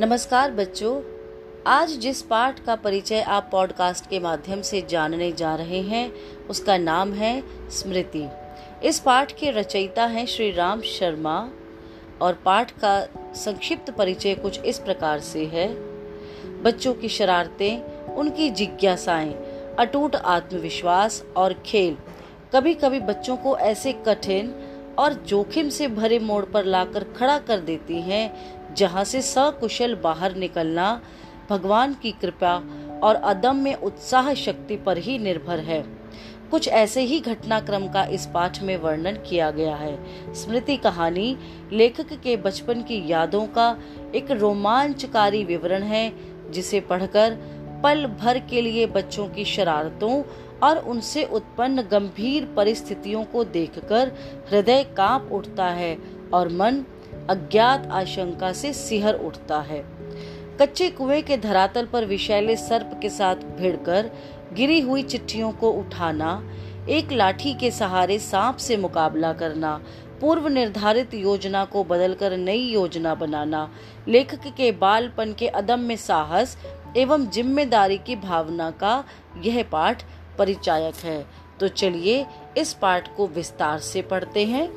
नमस्कार बच्चों। आज जिस पाठ का परिचय आप पॉडकास्ट के माध्यम से जानने जा रहे हैं, उसका नाम है स्मृति। इस पाठ के रचयिता हैं श्री राम शर्मा और पाठ का संक्षिप्त परिचय कुछ इस प्रकार से है। बच्चों की शरारतें, उनकी जिज्ञासाएँ, अटूट आत्मविश्वास और खेल। कभी कभी बच्चों को ऐसे कठिन और जोखिम से भरे मोड़ पर लाकर खड़ा कर देती हैं, जहाँ से सकुशल बाहर निकलना भगवान की कृपा और अदम्य उत्साह शक्ति पर ही निर्भर है। कुछ ऐसे ही घटनाक्रम का इस पाठ में वर्णन किया गया है। स्मृति कहानी लेखक के बचपन की यादों का एक रोमांचकारी विवरण है, जिसे पढ़कर पल भर के लिए बच्चों की शरारतों और उनसे उत्पन्न गंभीर परिस्थितियों को देखकर हृदय काँप उठता है और मन अज्ञात आशंका से सिहर उठता है। कच्चे कुएँ के धरातल पर विशैले सर्प के साथ भिड़कर गिरी हुई चिट्ठियों को उठाना, एक लाठी के सहारे सांप से मुकाबला करना, पूर्व निर्धारित योजना को बदलकर नई योजना बनाना, लेखक के बालपन के अदम्य साहस एवं ज़िम्मेदारी की भावना का यह पाठ परिचायक है। तो चलिए इस पाठ को विस्तार से पढ़ते हैं।